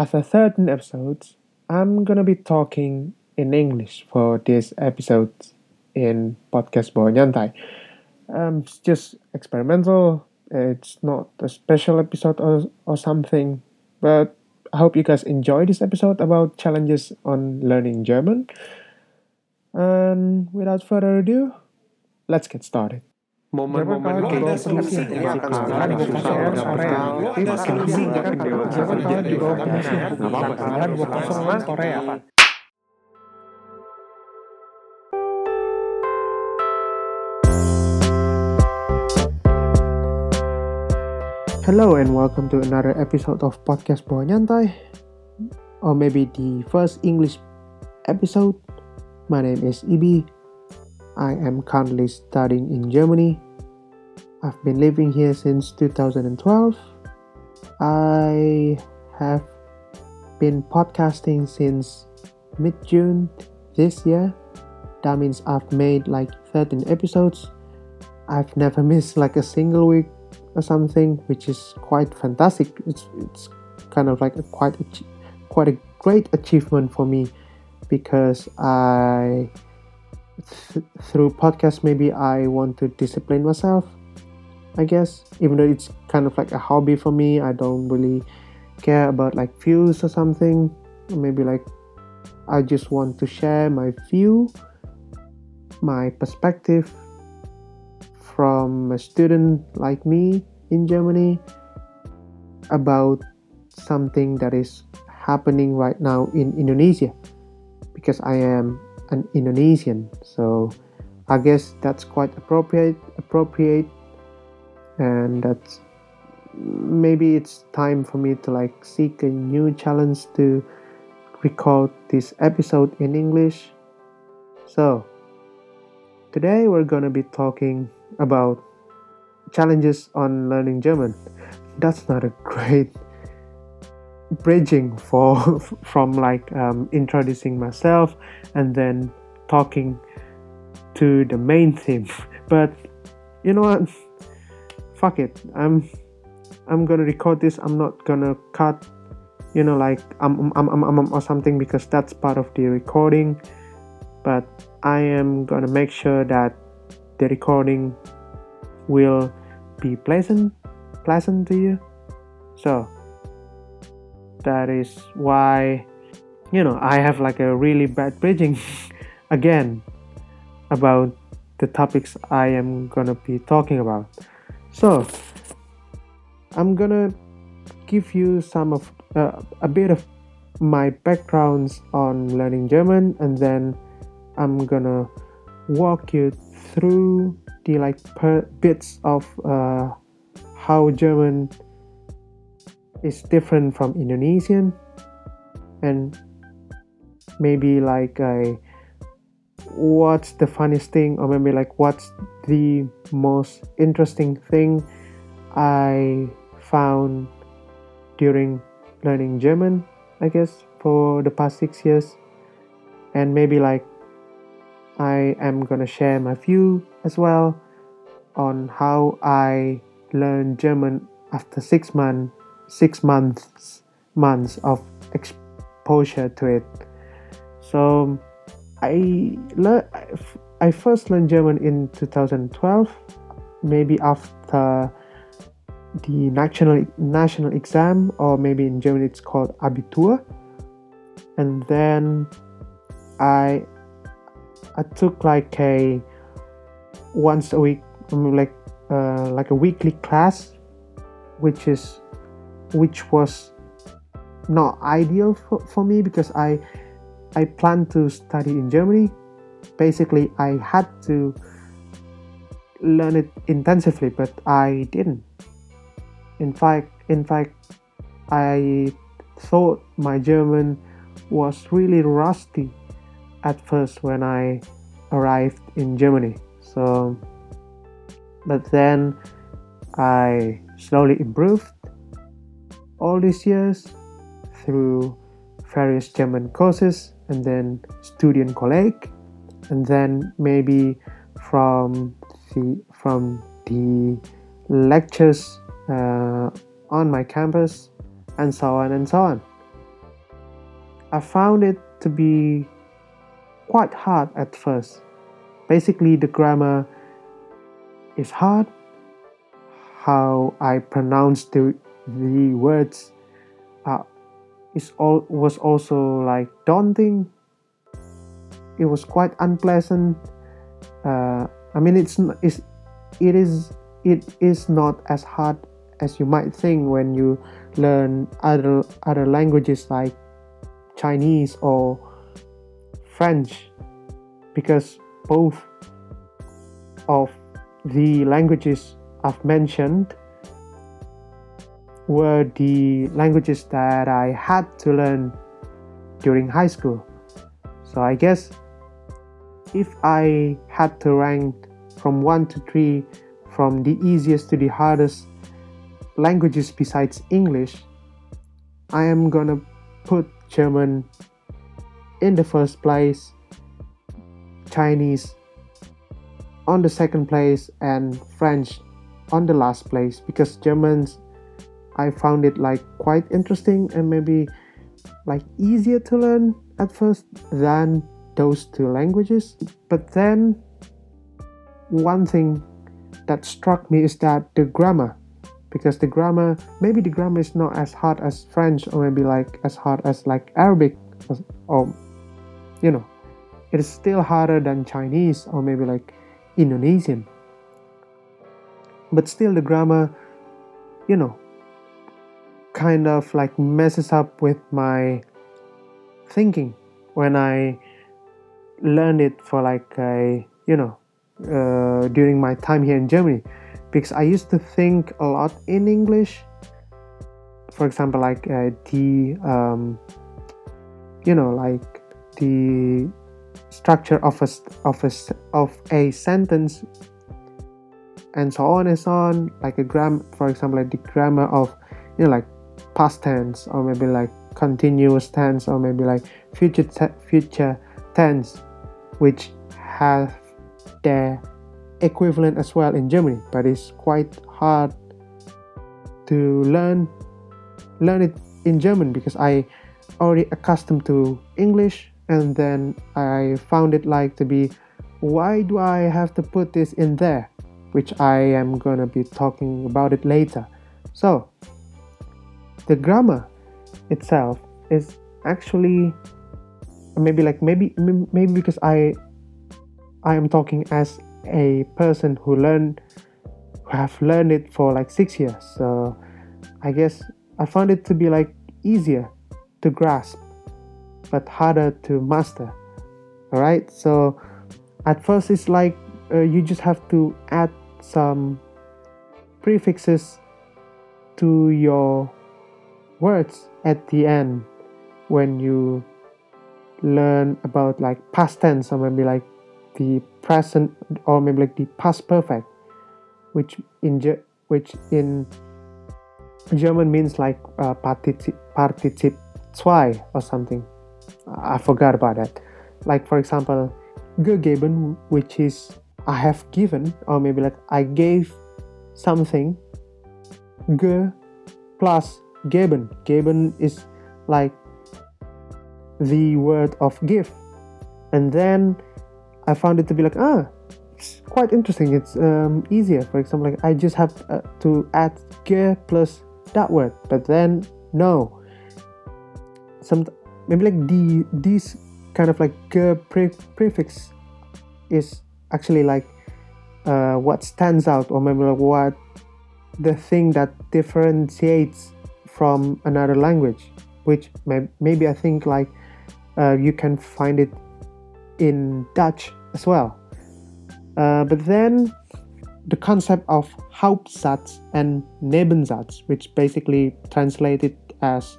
after 13 episodes, I'm gonna be talking in English for this episode in podcast Bawa Nyantai. Um, it's just experimental. It's not a special episode or, or something, but I hope you guys enjoy this episode about challenges on learning German. And without further ado, let's get started. Momen-momen ada solusi yang akan sekarang susah orang Korea lo ada solusi kan dewa siapa kerja di bawah komisi nggak apa-apa. Dua kosong Korea Hello and welcome to another episode of podcast Bawa Nyantai, or maybe the first English episode. My name is Ibi. I am currently studying in Germany. I've been living here since 2012. I have been podcasting since mid June this year. That means I've made like 13 episodes. I've never missed like a single week or something, which is quite fantastic. It's it's kind of like a quite quite a great achievement for me because I th- through podcast maybe I want to discipline myself. I guess even though it's kind of like a hobby for me, I don't really care about like views or something. Maybe like I just want to share my view, my perspective from a student like me in Germany about something that is happening right now in Indonesia because I am an Indonesian. So I guess that's quite appropriate appropriate. And that's maybe it's time for me to like seek a new challenge to record this episode in English. So today we're gonna be talking about challenges on learning German. That's not a great bridging for from like um, introducing myself and then talking to the main theme. But you know what? Fuck it. I'm I'm gonna record this. I'm not gonna cut. You know, like I'm I'm I'm, I'm or something because that's part of the recording. But I am gonna make sure that the recording will be pleasant pleasant to you so that is why you know i have like a really bad bridging again about the topics i am gonna be talking about. So i'm gonna give you some of uh, a bit of my backgrounds on learning german and then i'm gonna walk you through the like per bits of uh, how German is different from Indonesian and maybe like a what's the funniest thing or maybe like what's the most interesting thing I found during learning German I guess for the past six years. And maybe like I am gonna share my view as well on how I learned German after six months six months months of exposure to it. So I learned I first learned German in 2012, maybe after the national national exam, or maybe in German it's called Abitur, and then I I took like a once a week, like uh, like a weekly class, which is which was not ideal for, for me because I I planned to study in Germany. Basically, I had to learn it intensively, but I didn't. In fact, in fact, I thought my German was really rusty at first when I arrived in Germany. So, but then I slowly improved all these years through various German courses and then student colleague and then maybe from the from the lectures uh, on my campus and so on and so on I found it to be quite hard at first. Basically, the grammar is hard. How I pronounce the the words uh, is all was also like daunting. It was quite unpleasant. Uh, I mean, it's it's it is it is not as hard as you might think when you learn other other languages like Chinese or French because both of the languages I've mentioned were the languages that I had to learn during high school. So I guess if I had to rank from 1 to 3 from the easiest to the hardest languages besides English, I am gonna put German in the first place, Chinese on the second place, and French on the last place because Germans I found it like quite interesting and maybe like easier to learn at first than those two languages. But then one thing that struck me is that the grammar because the grammar maybe the grammar is not as hard as french or maybe like as hard as like arabic or, or you know it is still harder than chinese or maybe like indonesian but still the grammar you know kind of like messes up with my thinking when i learned it for like a you know uh, during my time here in germany because I used to think a lot in English. For example, like uh, the um, you know like the structure of a of a of a sentence and so on and so on like a gram for example like the grammar of you know like past tense or maybe like continuous tense or maybe like future te- future tense which have their equivalent as well in Germany, but it's quite hard to learn learn it in German because I already accustomed to English and then I found it like to be why do I have to put this in there? Which I am gonna be talking about it later. So the grammar itself is actually maybe like maybe maybe because I I am talking as a person who learned who have learned it for like six years. So i guess i found it to be like easier to grasp but harder to master. All right so at first it's like uh, you just have to add some prefixes to your words at the end when you learn about like past tense or maybe like the present or maybe like the past perfect which in which in German means like uh, Partizip Partizip zwei or something. I forgot about that. Like for example gegeben which is I have given or maybe like I gave something ge plus geben geben is like the word of give and then I found it to be like ah it's quite interesting. It's um, easier. For example like I just have uh, to add ge plus that word. But then no. Some maybe like the this kind of like ge pre- prefix is actually like uh, what stands out or maybe like what the thing that differentiates from another language which may, maybe i think like uh, you can find it in dutch as well. Uh, but then the concept of Hauptsatz and Nebensatz, which basically translated as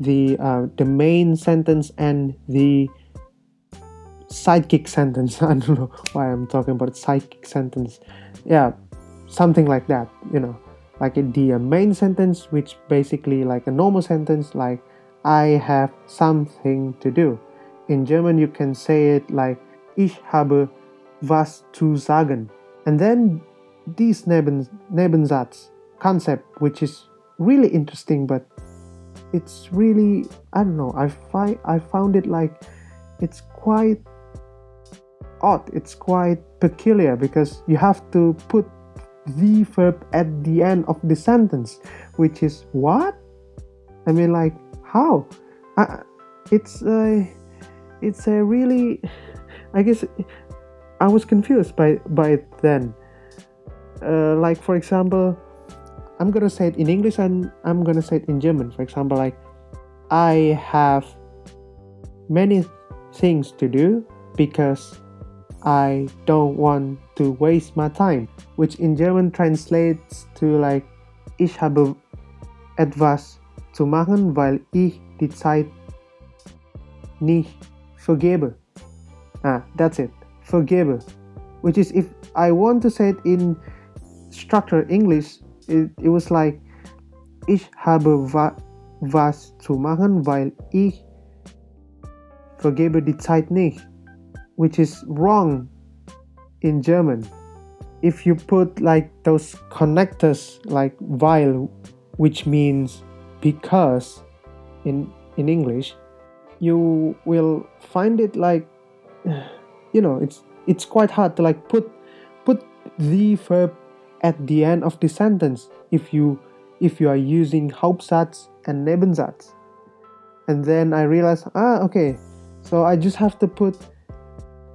the uh, the main sentence and the sidekick sentence. I don't know why I'm talking about sidekick sentence. Yeah, something like that. You know, like the main sentence, which basically like a normal sentence, like I have something to do. In German, you can say it like Ich habe was zu sagen. And then this Neben, Nebensatz concept, which is really interesting, but it's really I don't know. I find I found it like it's quite odd. It's quite peculiar because you have to put the verb at the end of the sentence, which is what? I mean, like how? It's a it's a really I guess I was confused by by it then. Uh, like for example, I'm gonna say it in English and I'm gonna say it in German. For example, like I have many things to do because I don't want to waste my time, which in German translates to like ich habe etwas zu machen, weil ich die Zeit nicht vergebe. Ah, that's it. Vergebe. Which is if I want to say it in structured English, it, it was like ich habe wa was zu machen, weil ich vergebe die Zeit nicht, which is wrong in German. If you put like those connectors like weil, which means because in in English, you will find it like you know it's it's quite hard to like put put the verb at the end of the sentence if you if you are using Hauptsatz and Nebensatz. And then I realized, ah, okay, so I just have to put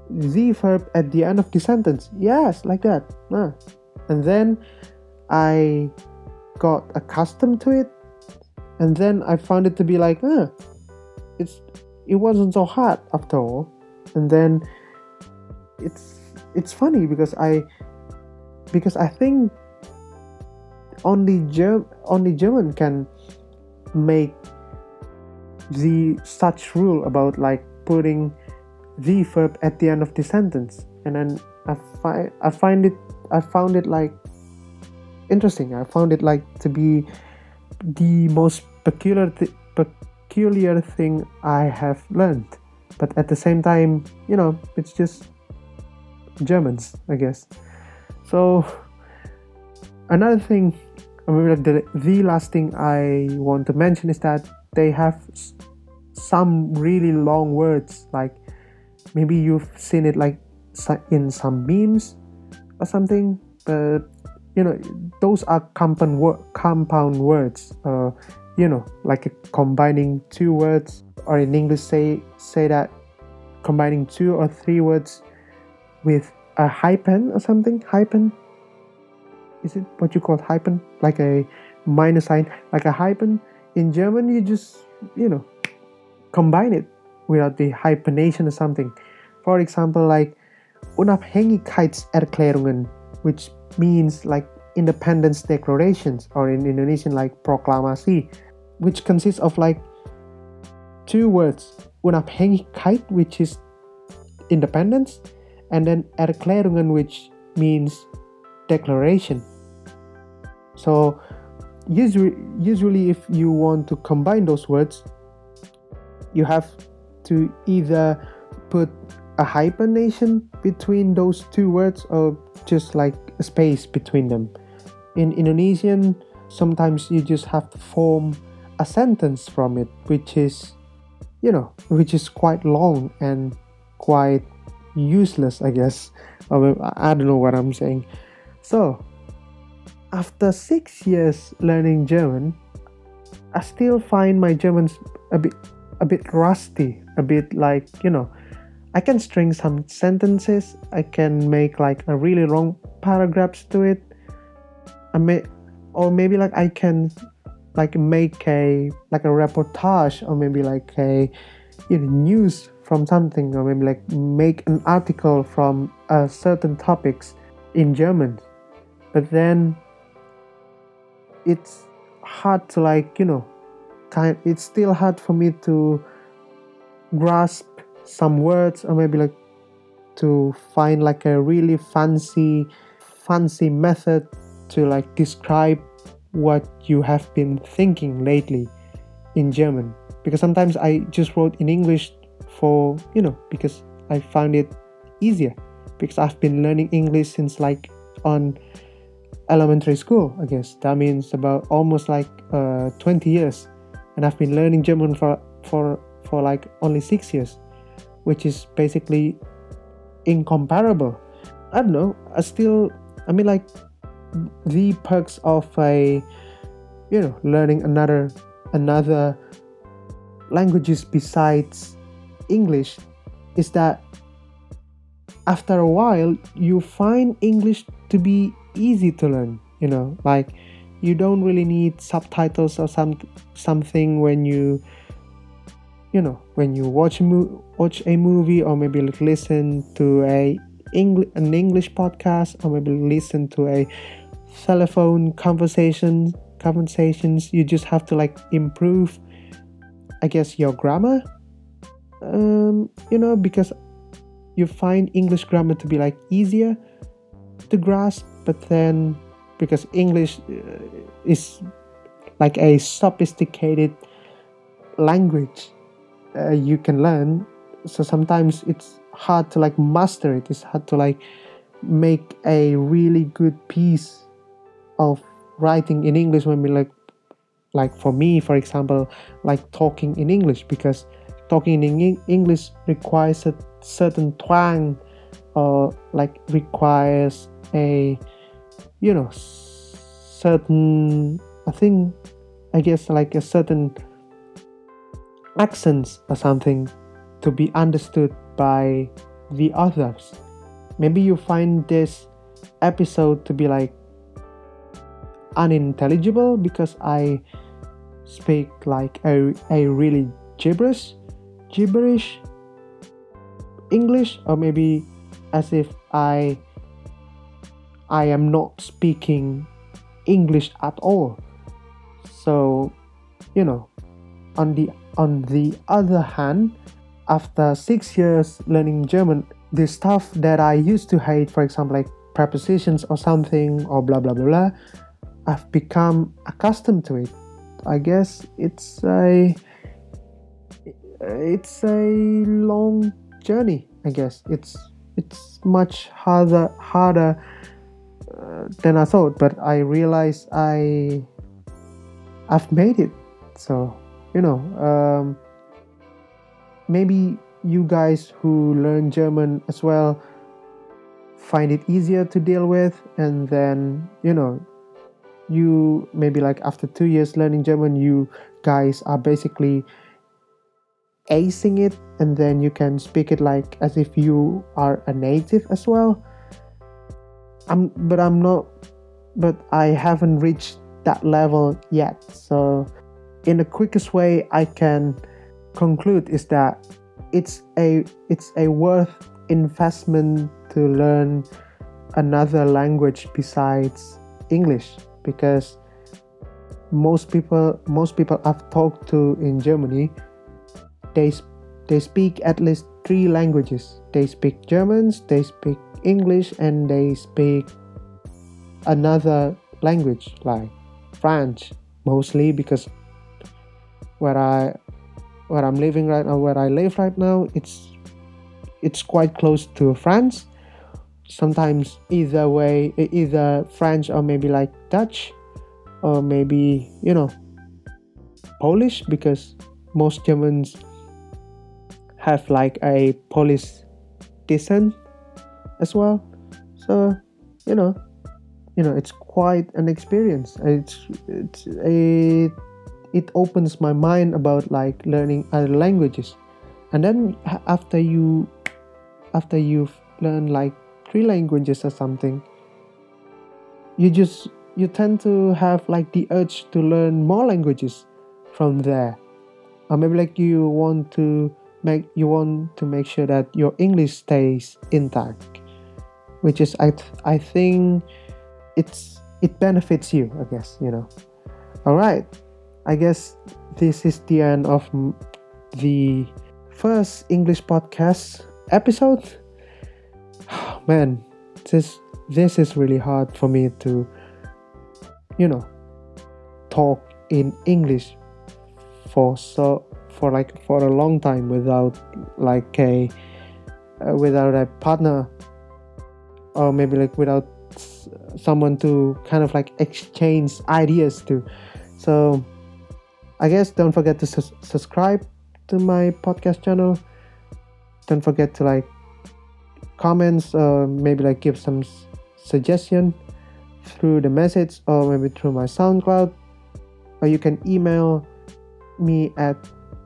the verb at the end of the sentence. Yes, like that. Ah. And then I got accustomed to it, and then I found it to be like, ah, it's it wasn't so hard after all. And then it's it's funny because I because I think only Germ only German can make the such rule about like putting the verb at the end of the sentence. And then I find I find it I found it like interesting. I found it like to be the most peculiar th- peculiar thing I have learned. But at the same time you know it's just Germans I guess. So another thing i the, the last thing I want to mention is that they have some really long words like maybe you've seen it like in some memes or something but you know those are compound compound words uh, you know like combining two words or in english say say that combining two or three words with a hyphen or something hyphen. Is it what you call hyphen? Like a minus sign like a hyphen. In german you just you know combine it without the hyphenation or something. For example like unabhängigkeitserklärungen which means like independence declarations or in indonesian like proklamasi which consists of like two words unabhängigkeit which is independence and then erklärungen which means declaration. So usually usually if you want to combine those words you have to either put a hyphenation between those two words or just like a space between them. In indonesian sometimes you just have to form a sentence from it which is you know which is quite long and quite useless i guess. I don't know what i'm saying. So after six years learning German, I still find my German's a bit a bit rusty, a bit like you know, I can string some sentences, I can make like a really long paragraphs to it. I may or maybe like I can like make a like a reportage or maybe like a you know, news from something or maybe like make an article from a certain topics in German. But then it's hard to like you know kind it's still hard for me to grasp some words or maybe like to find like a really fancy fancy method to like describe what you have been thinking lately in German because sometimes I just wrote in English for you know because I found it easier because I've been learning English since like on elementary school, I guess. That means about almost like uh, 20 years. And I've been learning German for for for like only six years, which is basically incomparable. I don't know. I still, I mean, like the perks of a, you know, learning another another languages besides English is that after a while you find English to be easy to learn. You know, like you don't really need subtitles or some something when you you know when you watch a watch a movie or maybe listen to a English an English podcast or maybe listen to a telephone conversation conversations you just have to like improve I guess your grammar. Um you know because you find English grammar to be like easier to grasp but then because English uh, is like a sophisticated language uh, you can learn. So sometimes it's hard to like master it. It's hard to like make a really good piece of writing in english when we like like for me for example like talking in english because talking in english requires a certain twang or like requires a you know certain i think i guess like a certain accents or something to be understood by the others. Maybe you find this episode to be like unintelligible because I speak like a, a really gibberish gibberish English or maybe as if I I am not speaking English at all. So, you know, on the on the other hand, after six years learning German, the stuff that I used to hate, for example, like prepositions or something or blah blah blah blah, I've become accustomed to it. I guess it's a it's a long journey. I guess it's it's much harder harder than I thought, but I realized I I've made it. So you know um, maybe you guys who learn german as well find it easier to deal with and then you know you maybe like after two years learning german you guys are basically acing it and then you can speak it like as if you are a native as well i'm but i'm not but i haven't reached that level yet. So in the quickest way I can conclude is that it's a it's a worth investment to learn another language besides English because most people most people I've talked to in Germany they they speak at least three languages they speak Germans they speak English and they speak another language like French mostly because where I where I'm living right now, where I live right now, it's it's quite close to France. Sometimes either way, either French or maybe like Dutch, or maybe you know Polish because most Germans have like a Polish descent as well. So you know, you know, it's quite an experience. It's it's a it opens my mind about like learning other languages and then after you after you've learned like three languages or something you just you tend to have like the urge to learn more languages from there or maybe like you want to make you want to make sure that your english stays intact which is i th- i think it's it benefits you i guess you know all right I guess this is the end of the first English podcast episode. Man, this this is really hard for me to you know talk in English for so for like for a long time without like a uh, without a partner or maybe like without someone to kind of like exchange ideas to so I guess don't forget to su- subscribe to my podcast channel. Don't forget to like comments or maybe like give some s- suggestion through the message or maybe through my SoundCloud. Or you can email me at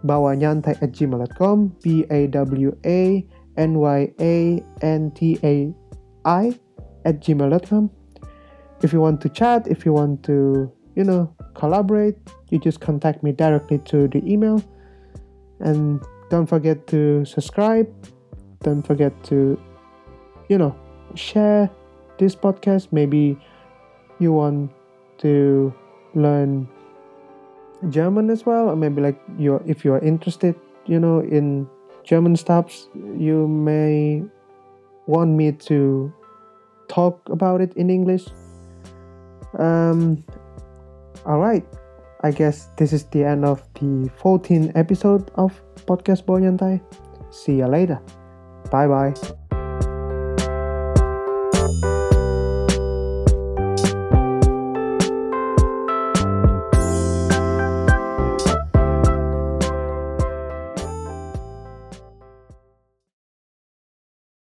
bawanyantai at gmail.com b a w a n y a n t a i at gmail.com if you want to chat if you want to you know collaborate you just contact me directly to the email. And don't forget to subscribe. Don't forget to you know share this podcast. Maybe you want to learn german as well or maybe like you're if you're interested you know in german stuffs you may want me to talk about it in english. Um all right. I guess this is the end of the 14th episode of podcast Bawa Nyantai. see you later. Bye bye